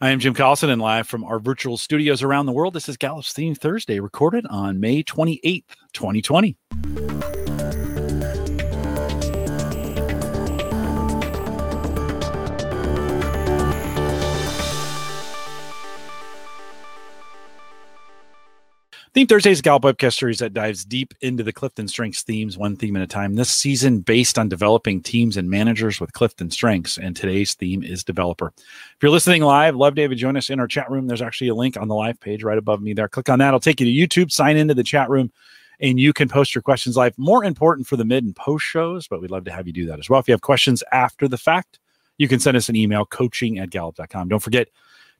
I am Jim Collison and live from our virtual studios around the world. This is Gallup's Theme Thursday, recorded on May 28th, 2020. Theme Thursday is a Gallup webcast series that dives deep into the Clifton Strengths themes, one theme at a time. This season, based on developing teams and managers with Clifton Strengths, and today's theme is developer. If you're listening live, love David. Join us in our chat room. There's actually a link on the live page right above me there. Click on that. It'll take you to YouTube. Sign into the chat room, and you can post your questions live. More important for the mid and post shows, but we'd love to have you do that as well. If you have questions after the fact, you can send us an email coaching at gallup.com. Don't forget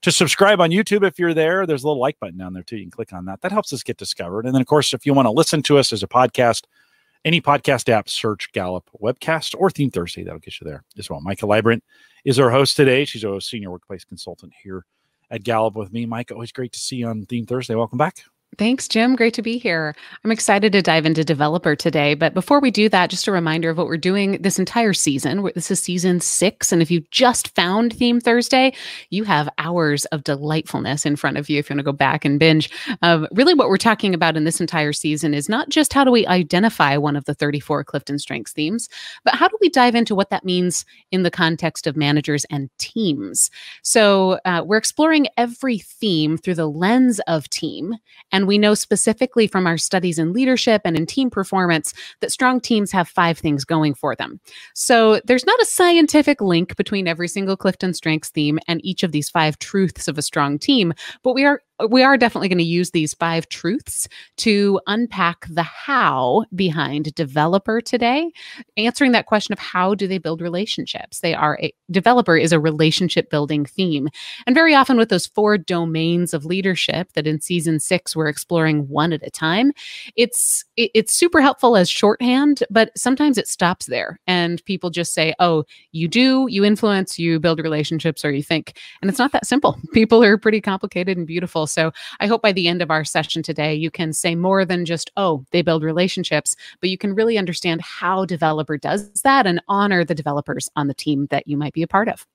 to subscribe on YouTube if you're there. There's a little like button down there too. You can click on that. That helps us get discovered. And then, of course, if you want to listen to us as a podcast, any podcast app, search Gallup Webcast or Theme Thursday. That'll get you there as well. Maika Leibbrandt is our host today. She's a senior workplace consultant here at Gallup with me. Mike, always great to see you on Theme Thursday. Welcome back. Thanks, Jim. Great to be here. I'm excited to dive into developer today. But before we do that, just a reminder of what we're doing this entire season. This is season six. And if you just found Theme Thursday, you have hours of delightfulness in front of you if you want to go back and binge. Uh, really, what we're talking about in this entire season is not just how do we identify one of the 34 Clifton Strengths themes, but how do we dive into what that means in the context of managers and teams. So uh, we're exploring every theme through the lens of team. And and we know specifically from our studies in leadership and in team performance that strong teams have five things going for them. So there's not a scientific link between every single Clifton Strengths theme and each of these five truths of a strong team, but we are we are definitely going to use these five truths to unpack the how behind developer today answering that question of how do they build relationships? They are a developer is a relationship building theme. And very often with those four domains of leadership that in season six we're exploring one at a time it's it, it's super helpful as shorthand but sometimes it stops there and people just say oh you do you influence you build relationships or you think. And it's not that simple. People are pretty complicated and beautiful so I hope by the end of our session today, you can say more than just, oh, they build relationships, but you can really understand how developer does that and honor the developers on the team that you might be a part of.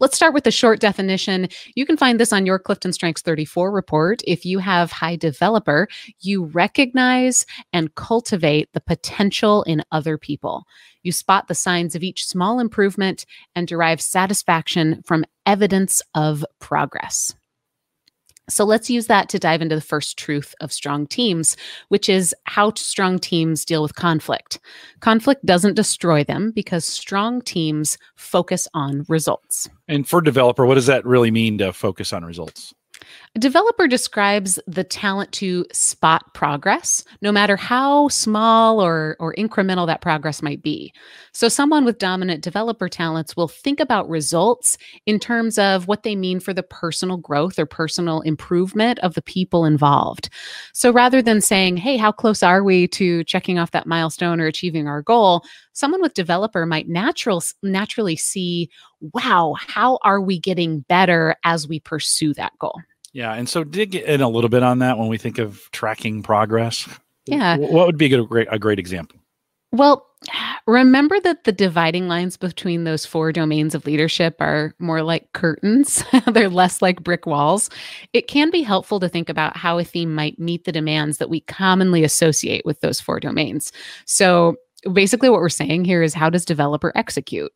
Let's start with the short definition. You can find this on your Clifton Strengths 34 report. If you have high developer, you recognize and cultivate the potential in other people. You spot the signs of each small improvement and derive satisfaction from evidence of progress. So let's use that to dive into the first truth of strong teams, which is how strong teams deal with conflict. Conflict doesn't destroy them because strong teams focus on results. And for developer, what does that really mean to focus on results? A developer describes the talent to spot progress, no matter how small or, or incremental that progress might be. So, someone with dominant developer talents will think about results in terms of what they mean for the personal growth or personal improvement of the people involved. So, rather than saying, hey, how close are we to checking off that milestone or achieving our goal? Someone with developer might natural, naturally see, wow, how are we getting better as we pursue that goal? Yeah, and so dig in a little bit on that when we think of tracking progress. Yeah, what would be a great a great example? Well, remember that the dividing lines between those four domains of leadership are more like curtains. They're less like brick walls. It can be helpful to think about how a theme might meet the demands that we commonly associate with those four domains. So, basically, what we're saying here is how does developer execute?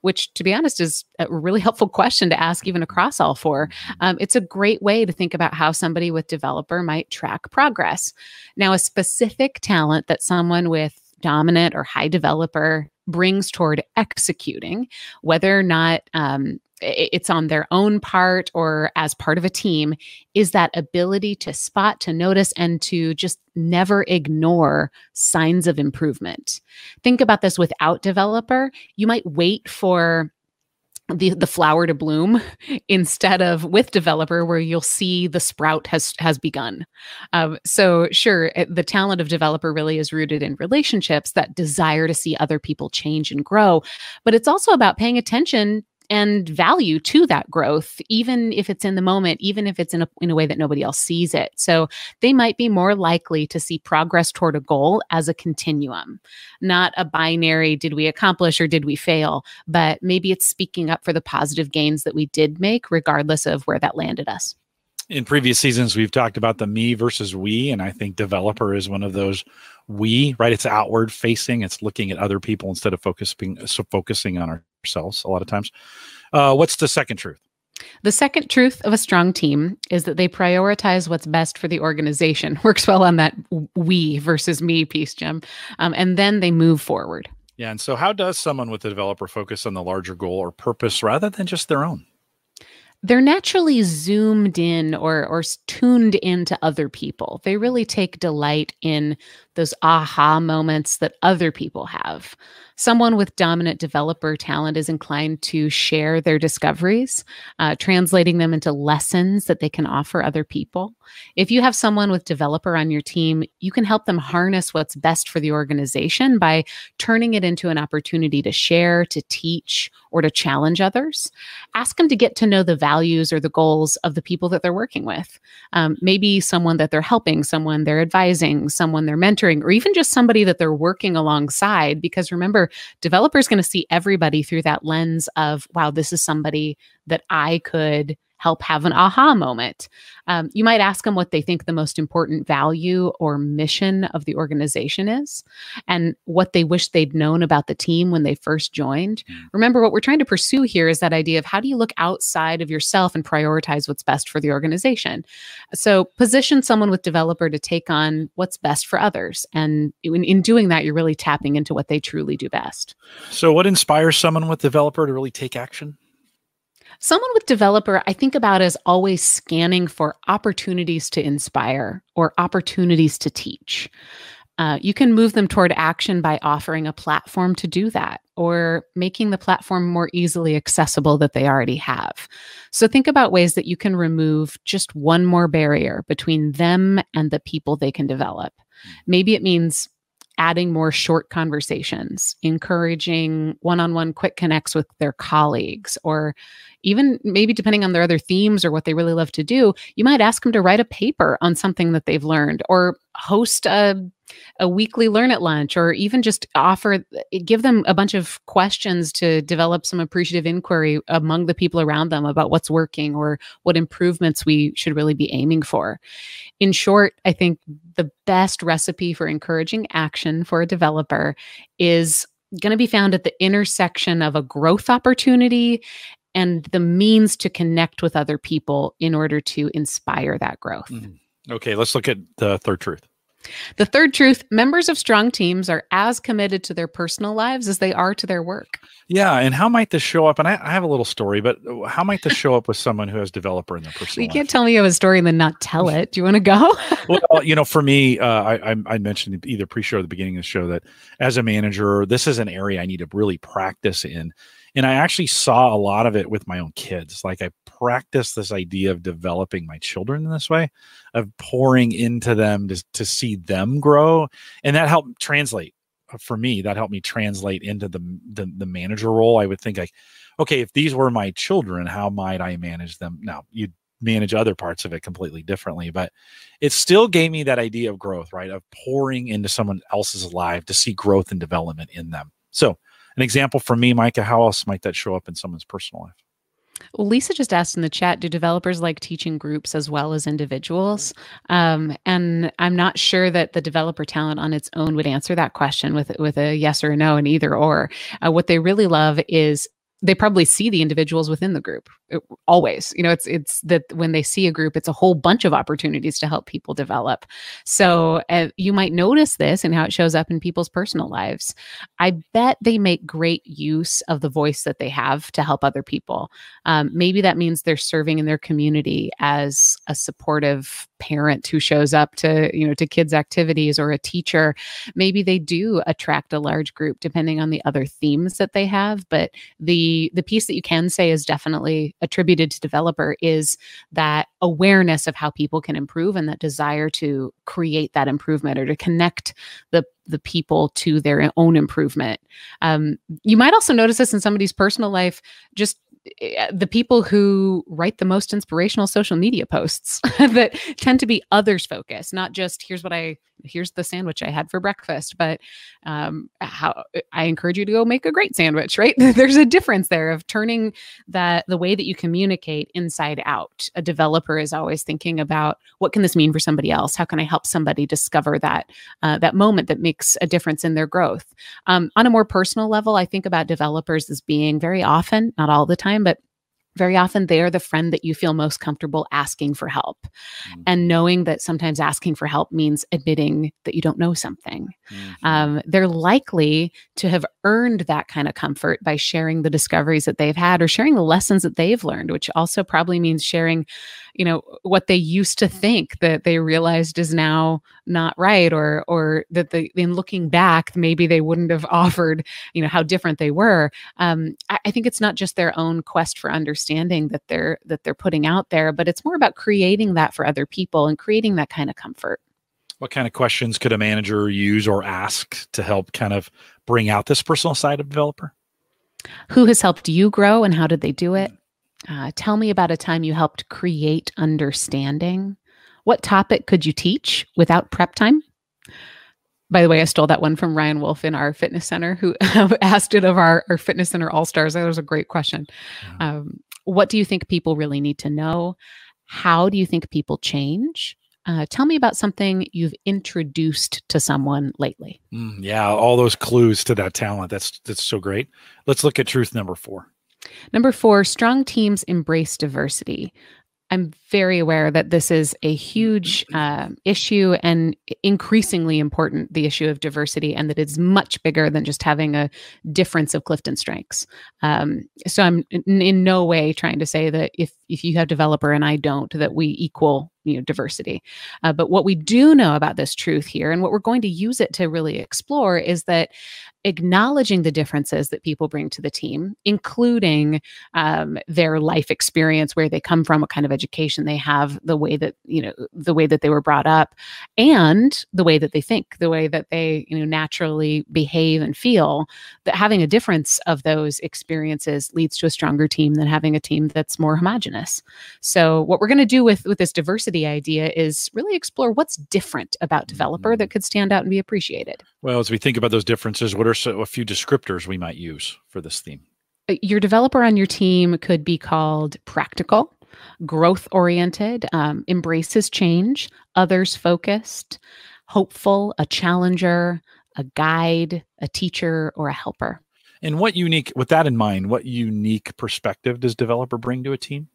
Which to be honest is a really helpful question to ask even across all four. Um, it's a great way to think about how somebody with developer might track progress. Now, a specific talent that someone with dominant or high developer brings toward executing, whether or not um, it's on their own part or as part of a team is that ability to spot to notice and to just never ignore signs of improvement. Think about this without developer. You might wait for the the flower to bloom instead of with developer where you'll see the sprout has has begun. Um, so sure it, the talent of developer really is rooted in relationships that desire to see other people change and grow but it's also about paying attention and value to that growth, even if it's in the moment, even if it's in a, in a way that nobody else sees it. So they might be more likely to see progress toward a goal as a continuum, not a binary, did we accomplish or did we fail? But maybe it's speaking up for the positive gains that we did make, regardless of where that landed us in previous seasons we've talked about the me versus we and i think developer is one of those we right it's outward facing it's looking at other people instead of focusing so focusing on ourselves a lot of times. Uh, what's the second truth? The second truth of a strong team is that they prioritize what's best for the organization. Works well on that we versus me piece jim. Um, and then they move forward. Yeah and so how does someone with a developer focus on the larger goal or purpose rather than just their own they're naturally zoomed in or or tuned into other people. They really take delight in those aha moments that other people have. Someone with dominant developer talent is inclined to share their discoveries, uh, translating them into lessons that they can offer other people. If you have someone with developer on your team, you can help them harness what's best for the organization by turning it into an opportunity to share, to teach, or to challenge others. Ask them to get to know the values or the goals of the people that they're working with. Um, maybe someone that they're helping, someone they're advising, someone they're mentoring or even just somebody that they're working alongside. Because remember, developers going to see everybody through that lens of, wow, this is somebody that I could help have an aha moment. Um, you might ask them what they think the most important value or mission of the organization is and what they wish they'd known about the team when they first joined. Mm. Remember, what we're trying to pursue here is that idea of how do you look outside of yourself and prioritize what's best for the organization? So, position someone with developer to take on what's best for others. And in, in doing that, you're really tapping into what they truly do best. So, what inspires someone with developer to really take action? Someone with developer, I think about as always scanning for opportunities to inspire or opportunities to teach. Uh, you can move them toward action by offering a platform to do that or making the platform more easily accessible that they already have. So think about ways that you can remove just one more barrier between them and the people they can develop. Hmm. Maybe it means adding more short conversations, encouraging one on one quick connects with their colleagues, or even maybe depending on their other themes or what they really love to do, you might ask them to write a paper on something that they've learned or host a a weekly learn at lunch or even just offer give them a bunch of questions to develop some appreciative inquiry among the people around them about what's working or what improvements we should really be aiming for in short i think the best recipe for encouraging action for a developer is going to be found at the intersection of a growth opportunity and the means to connect with other people in order to inspire that growth. Mm-hmm. Okay, let's look at the third truth. The third truth members of strong teams are as committed to their personal lives as they are to their work. Yeah. And how might this show up? And I, I have a little story, but how might this show up with someone who has developer in their personal You can't tell me you have a story and then not tell it. Do you want to go? well, you know, for me, uh, I, I mentioned either pre show or the beginning of the show that as a manager, this is an area I need to really practice in and I actually saw a lot of it with my own kids. Like I practiced this idea of developing my children in this way, of pouring into them to, to see them grow. And that helped translate uh, for me. That helped me translate into the, the, the manager role. I would think like, okay, if these were my children, how might I manage them? Now you manage other parts of it completely differently, but it still gave me that idea of growth, right? Of pouring into someone else's life to see growth and development in them. So an example for me, Maika, how else might that show up in someone's personal life? Well, Lisa just asked in the chat, do developers like teaching groups as well as individuals? Um, and I'm not sure that the developer talent on its own would answer that question with with a yes or a no, and either or. Uh, what they really love is they probably see the individuals within the group it, always you know it's it's that when they see a group it's a whole bunch of opportunities to help people develop. So uh, you might notice this and how it shows up in people's personal lives. I bet they make great use of the voice that they have to help other people. Um, maybe that means they're serving in their community as a supportive parent who shows up to you know to kids activities or a teacher. Maybe they do attract a large group depending on the other themes that they have but the the piece that you can say is definitely attributed to developer is that awareness of how people can improve and that desire to create that improvement or to connect the the people to their own improvement. Um, you might also notice this in somebody's personal life just eh, the people who write the most inspirational social media posts that tend to be others focused, not just here's what I here's the sandwich I had for breakfast, but um, how I encourage you to go make a great sandwich, right? There's a difference there of turning that the way that you communicate inside out. A developer is always thinking about what can this mean for somebody else? How can I help somebody discover that uh, that moment that makes a difference in their growth? Um, on a more personal level, I think about developers as being very often, not all the time, but very often they're the friend that you feel most comfortable asking for help mm-hmm. and knowing that sometimes asking for help means admitting that you don't know something mm-hmm. um, they're likely to have earned that kind of comfort by sharing the discoveries that they've had or sharing the lessons that they've learned which also probably means sharing you know what they used to think that they realized is now not right or or that they in looking back maybe they wouldn't have offered you know how different they were. Um, I, I think it's not just their own quest for understanding that they're that they're putting out there but it's more about creating that for other people and creating that kind of comfort. What kind of questions could a manager use or ask to help kind of bring out this personal side of developer? Who has helped you grow and how did they do it uh, tell me about a time you helped create understanding. What topic could you teach without prep time? By the way, I stole that one from Ryan Wolf in our fitness center, who asked it of our, our fitness center all stars. That was a great question. Um, what do you think people really need to know? How do you think people change? Uh, tell me about something you've introduced to someone lately. Mm, yeah, all those clues to that talent. That's that's so great. Let's look at truth number four. Number four, strong teams embrace diversity. I'm very aware that this is a huge uh, issue and increasingly important, the issue of diversity, and that it's much bigger than just having a difference of Clifton strengths. Um, so I'm in, in, no way trying to say that if if you have developer and I don't, that we equal you know diversity. Uh, but what we do know about this truth here, and what we're going to use it to really explore, is that acknowledging the differences that people bring to the team, including um, their life experience, where they come from, what kind of education they have, the way that you know the way that they were brought up, and the way that they think, the way that they you know naturally behave and feel. That having a difference of those experiences leads to a stronger team than having a team that's more homogenous. So what we're going to do with with this diversity idea is really explore what's different about developer mm-hmm. that could stand out and be appreciated. Well, as we think about those differences, what are so, a few descriptors we might use for this theme? Uh, your developer on your team could be called practical, growth oriented, um, embraces change, others focused, hopeful, a challenger, a guide, a teacher, or a helper. And what unique, with that in mind, what unique perspective does developer bring to a team?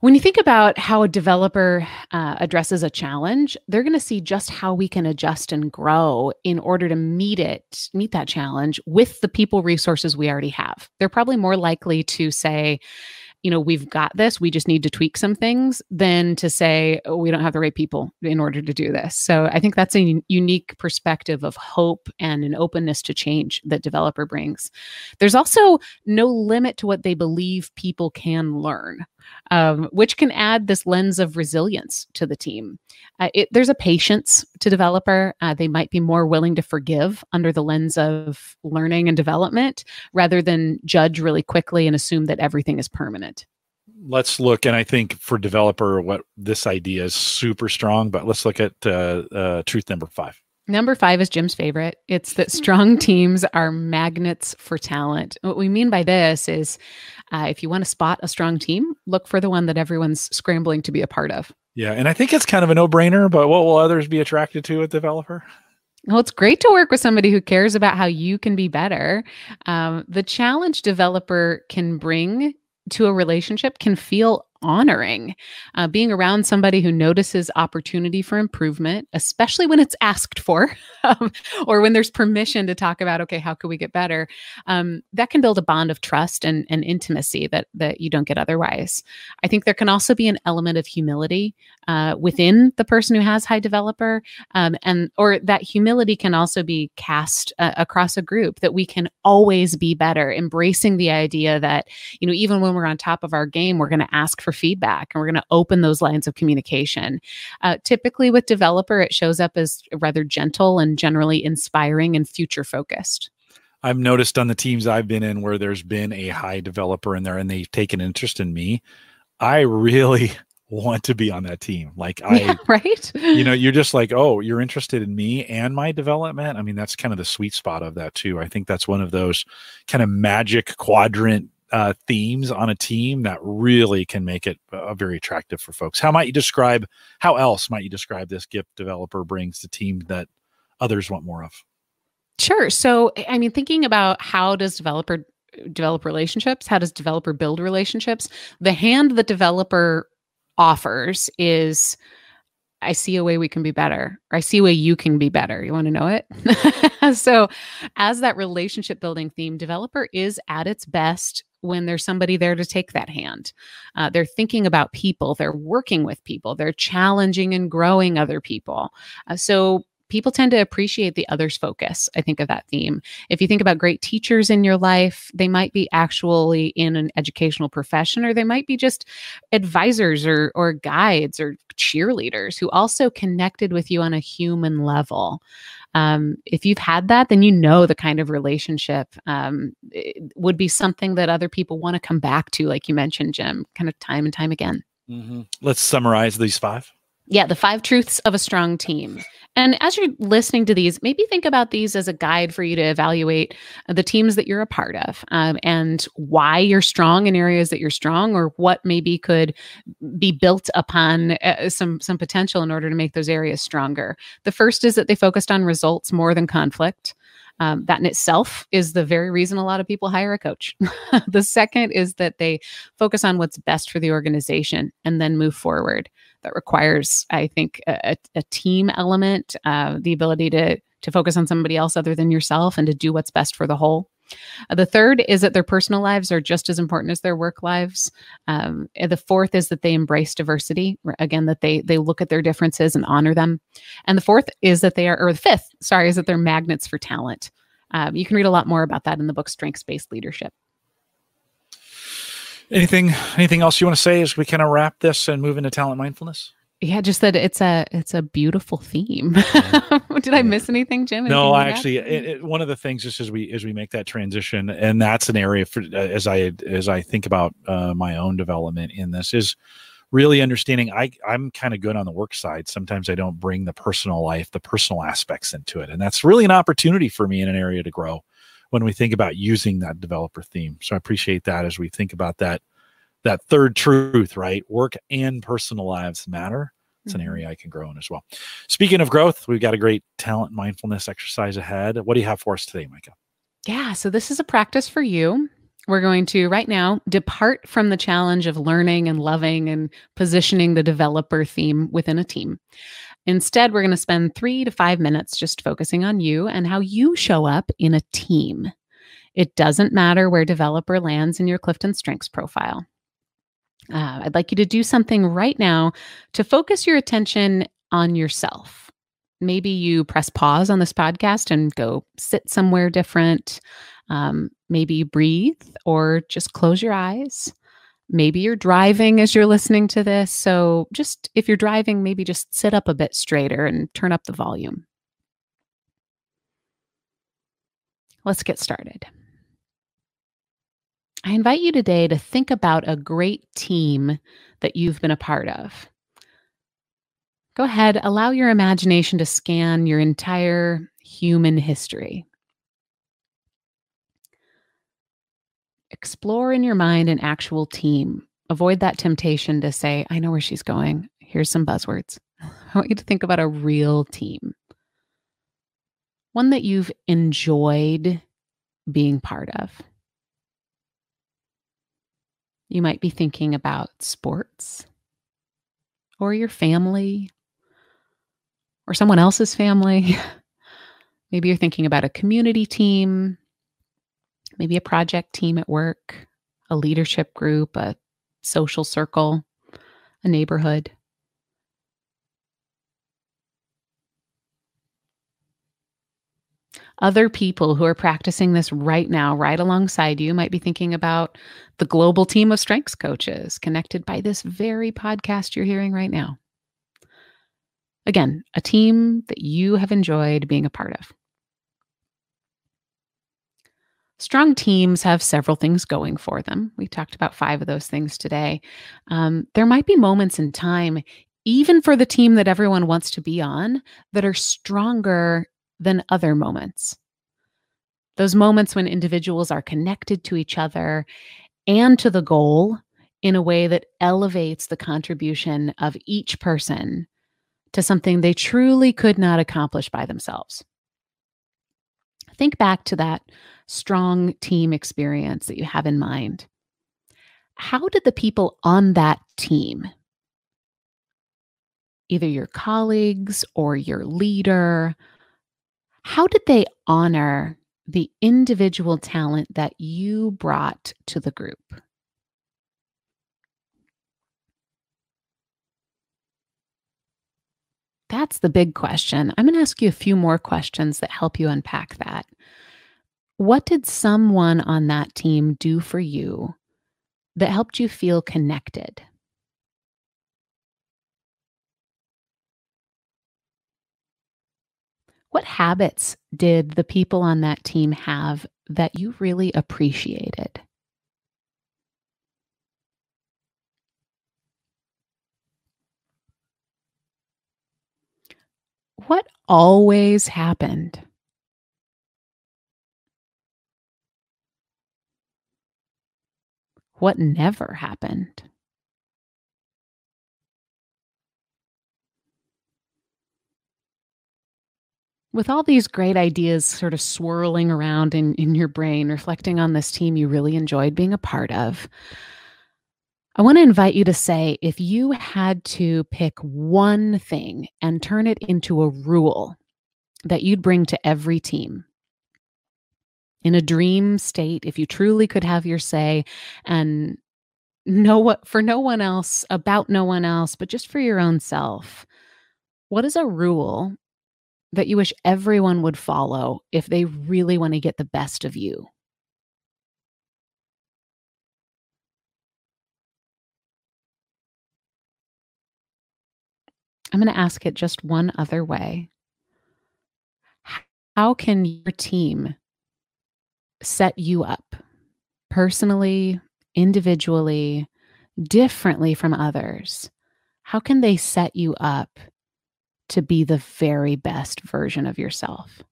When you think about how a developer uh, addresses a challenge, they're going to see just how we can adjust and grow in order to meet it, meet that challenge with the people resources we already have. They're probably more likely to say, you know, we've got this, we just need to tweak some things, than to say, oh, we don't have the right people in order to do this. So I think that's a unique perspective of hope and an openness to change that developer brings. There's also no limit to what they believe people can learn um, which can add this lens of resilience to the team. Uh, it, there's a patience to developer. Uh, they might be more willing to forgive under the lens of learning and development rather than judge really quickly and assume that everything is permanent. Let's look, and I think for developer, what this idea is super strong. But let's look at uh, uh truth number five. Number five is Jim's favorite. It's that strong teams are magnets for talent. What we mean by this is uh, if you want to spot a strong team, look for the one that everyone's scrambling to be a part of. Yeah. And I think it's kind of a no brainer, but what will others be attracted to a developer? Well, it's great to work with somebody who cares about how you can be better. Um, the challenge developer can bring to a relationship can feel honoring. Uh, being around somebody who notices opportunity for improvement, especially when it's asked for, um, or when there's permission to talk about, okay, how can we get better? Um, that can build a bond of trust and, and intimacy that that you don't get otherwise. I think there can also be an element of humility uh, within the person who has high developer, um, and or that humility can also be cast uh, across a group that we can always be better, embracing the idea that you know even when we're on top of our game, we're going to ask for for feedback and we're going to open those lines of communication. Uh, typically, with developer, it shows up as rather gentle and generally inspiring and future focused. I've noticed on the teams I've been in where there's been a high developer in there and they've taken interest in me. I really want to be on that team. Like I, yeah, right? You know, you're just like, oh, you're interested in me and my development. I mean, that's kind of the sweet spot of that too. I think that's one of those kind of magic quadrant uh, themes on a team that really can make it uh, very attractive for folks. How might you describe? How else might you describe this gift developer brings to team that others want more of? Sure. So, I mean, thinking about how does developer develop relationships? How does developer build relationships? The hand that developer offers is I see a way we can be better, or I see a way you can be better. You want to know it? so, as that relationship building theme, developer is at its best when there's somebody there to take that hand. Uh, they're thinking about people, they're working with people, they're challenging and growing other people. Uh, so, people tend to appreciate the other's focus. I think of that theme. If you think about great teachers in your life, they might be actually in an educational profession, or they might be just advisors or, or guides or cheerleaders who also connected with you on a human level. Um, if you've had that, then you know the kind of relationship um, would be something that other people want to come back to, like you mentioned, Jim, kind of time and time again. Mm-hmm. Let's summarize these five. Yeah, the five truths of a strong team. And as you're listening to these, maybe think about these as a guide for you to evaluate the teams that you're a part of um, and why you're strong in areas that you're strong, or what maybe could be built upon uh, some some potential in order to make those areas stronger. The first is that they focused on results more than conflict. Um, that in itself is the very reason a lot of people hire a coach. the second is that they focus on what's best for the organization and then move forward that requires, I think, a, a team element, uh, the ability to to focus on somebody else other than yourself and to do what's best for the whole. Uh, the third is that their personal lives are just as important as their work lives. Um, the fourth is that they embrace diversity. Again, that they they look at their differences and honor them. And the fourth is that they are, or the fifth, sorry, is that they're magnets for talent. Um, you can read a lot more about that in the book Strengths Based Leadership. Anything anything else you want to say as we kind of wrap this and move into talent mindfulness? Yeah, just that it's a it's a beautiful theme. Did I miss anything, Jim? Anything no, actually, it, it, one of the things just as we as we make that transition, and that's an area for uh, as I as I think about uh, my own development in this is really understanding. I I'm kind of good on the work side. Sometimes I don't bring the personal life, the personal aspects into it, and that's really an opportunity for me in an area to grow when we think about using that developer theme. So I appreciate that as we think about that that third truth, right? Work and personal lives matter. It's an mm-hmm. area I can grow in as well. Speaking of growth, we've got a great talent mindfulness exercise ahead. What do you have for us today, Maika? Yeah, so this is a practice for you. We're going to right now depart from the challenge of learning and loving and positioning the developer theme within a team. Instead, we're going to spend three to five minutes just focusing on you and how you show up in a team. It doesn't matter where developer lands in your Clifton Strengths profile. Uh, I'd like you to do something right now to focus your attention on yourself. Maybe you press pause on this podcast and go sit somewhere different. Um, maybe breathe or just close your eyes. Maybe you're driving as you're listening to this. So, just if you're driving, maybe just sit up a bit straighter and turn up the volume. Let's get started. I invite you today to think about a great team that you've been a part of. Go ahead, allow your imagination to scan your entire human history. Explore in your mind an actual team. Avoid that temptation to say, I know where she's going. Here's some buzzwords. I want you to think about a real team, one that you've enjoyed being part of. You might be thinking about sports or your family or someone else's family. maybe you're thinking about a community team, maybe a project team at work, a leadership group, a social circle, a neighborhood. other people who are practicing this right now, right alongside you, might be thinking about the global team of strengths coaches connected by this very podcast you're hearing right now. Again, a team that you have enjoyed being a part of. Strong teams have several things going for them. We talked about five of those things today. Um, there might be moments in time, even for the team that everyone wants to be on, that are stronger than other moments. Those moments when individuals are connected to each other and to the goal in a way that elevates the contribution of each person to something they truly could not accomplish by themselves. Think back to that strong team experience that you have in mind. How did the people on that team, either your colleagues or your leader, how did they honor the individual talent that you brought to the group? That's the big question. I'm going to ask you a few more questions that help you unpack that. What did someone on that team do for you that helped you feel connected? What habits did the people on that team have that you really appreciated? What always happened? What never happened? With all these great ideas sort of swirling around in, in your brain, reflecting on this team you really enjoyed being a part of, I want to invite you to say if you had to pick one thing and turn it into a rule that you'd bring to every team, in a dream state, if you truly could have your say and know what for no one else, about no one else, but just for your own self, what is a rule that you wish everyone would follow if they really want to get the best of you? I'm going to ask it just one other way. How can your team set you up personally, individually, differently from others? How can they set you up to be the very best version of yourself.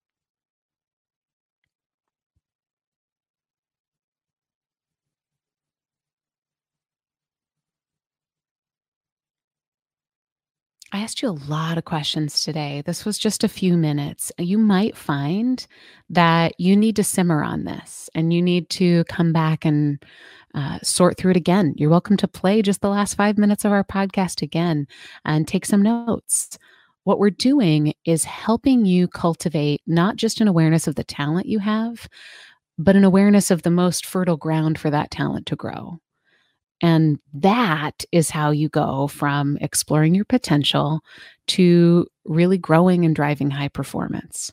I asked you a lot of questions today. This was just a few minutes. You might find that you need to simmer on this and you need to come back and uh, sort through it again. You're welcome to play just the last five minutes of our podcast again and take some notes what we're doing is helping you cultivate not just an awareness of the talent you have, but an awareness of the most fertile ground for that talent to grow. And that is how you go from exploring your potential to really growing and driving high performance.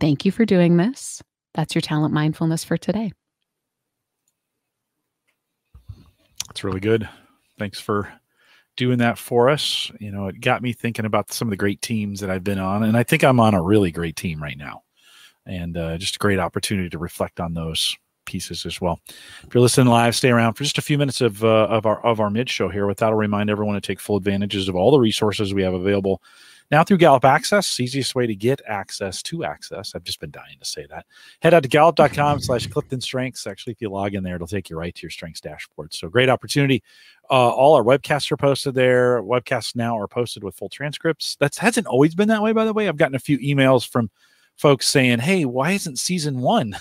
Thank you for doing this. That's your talent mindfulness for today. That's really good. Thanks for doing that for us. You know, it got me thinking about some of the great teams that I've been on, and I think I'm on a really great team right now, and uh, just a great opportunity to reflect on those pieces as well. If you're listening live, stay around for just a few minutes of uh, of our of our mid show here. With that, I'll remind everyone to take full advantages of all the resources we have available now through Gallup Access, easiest way to get access to access. I've just been dying to say that. Head out to gallup.com slash Clifton Strengths. Actually, if you log in there, it'll take you right to your strengths dashboard. So great opportunity. Uh, all our webcasts are posted there. Webcasts now are posted with full transcripts. That hasn't always been that way, by the way. I've gotten a few emails from folks saying, "Hey, why isn't season one?"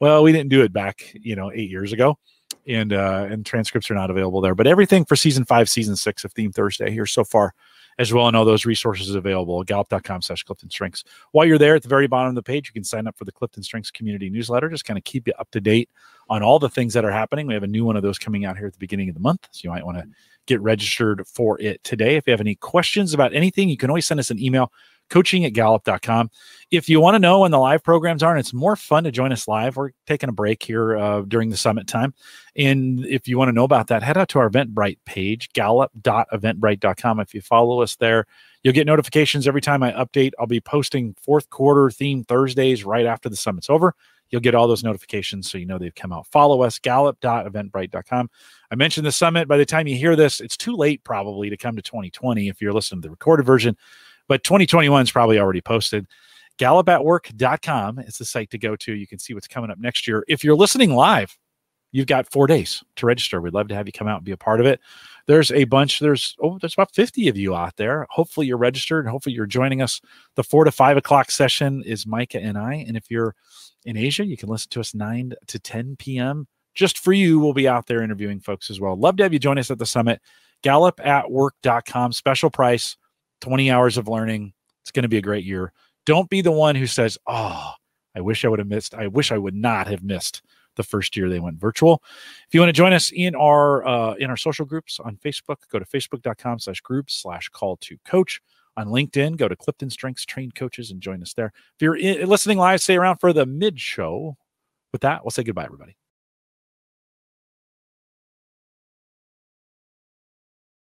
Well, we didn't do it back, you know, eight years ago, and uh, and transcripts are not available there. But everything for season five, season six of Theme Thursday here so far as well and all those resources available gallup.com slash clifton strengths while you're there at the very bottom of the page you can sign up for the clifton strengths community newsletter just kind of keep you up to date on all the things that are happening we have a new one of those coming out here at the beginning of the month so you might want to get registered for it today if you have any questions about anything you can always send us an email coaching at gallup.com. If you want to know when the live programs are, and it's more fun to join us live, we're taking a break here uh, during the summit time. And if you want to know about that, head out to our Eventbrite page, gallup.eventbrite.com. If you follow us there, you'll get notifications every time I update. I'll be posting fourth quarter theme Thursdays right after the summit's over. You'll get all those notifications so you know they've come out. Follow us, gallup.eventbrite.com. I mentioned the summit. By the time you hear this, it's too late probably to come to 2020 if you're listening to the recorded version, but 2021 is probably already posted. Gallupatwork.com is the site to go to. You can see what's coming up next year. If you're listening live, you've got four days to register. We'd love to have you come out and be a part of it. There's a bunch, there's oh, there's about 50 of you out there. Hopefully you're registered and hopefully you're joining us. The four to five o'clock session is Maika and I. And if you're in Asia, you can listen to us 9 to 10 p.m. Just for you, we'll be out there interviewing folks as well. Love to have you join us at the summit. Gallupatwork.com, special price, 20 hours of learning. It's going to be a great year. Don't be the one who says, Oh, I wish I would have missed. I wish I would not have missed the first year they went virtual. If you want to join us in our uh, in our social groups on Facebook, go to facebook.com slash groups slash call to coach. On LinkedIn, go to Clifton Strengths Trained Coaches and join us there. If you're in, listening live, stay around for the mid show. With that, we'll say goodbye, everybody.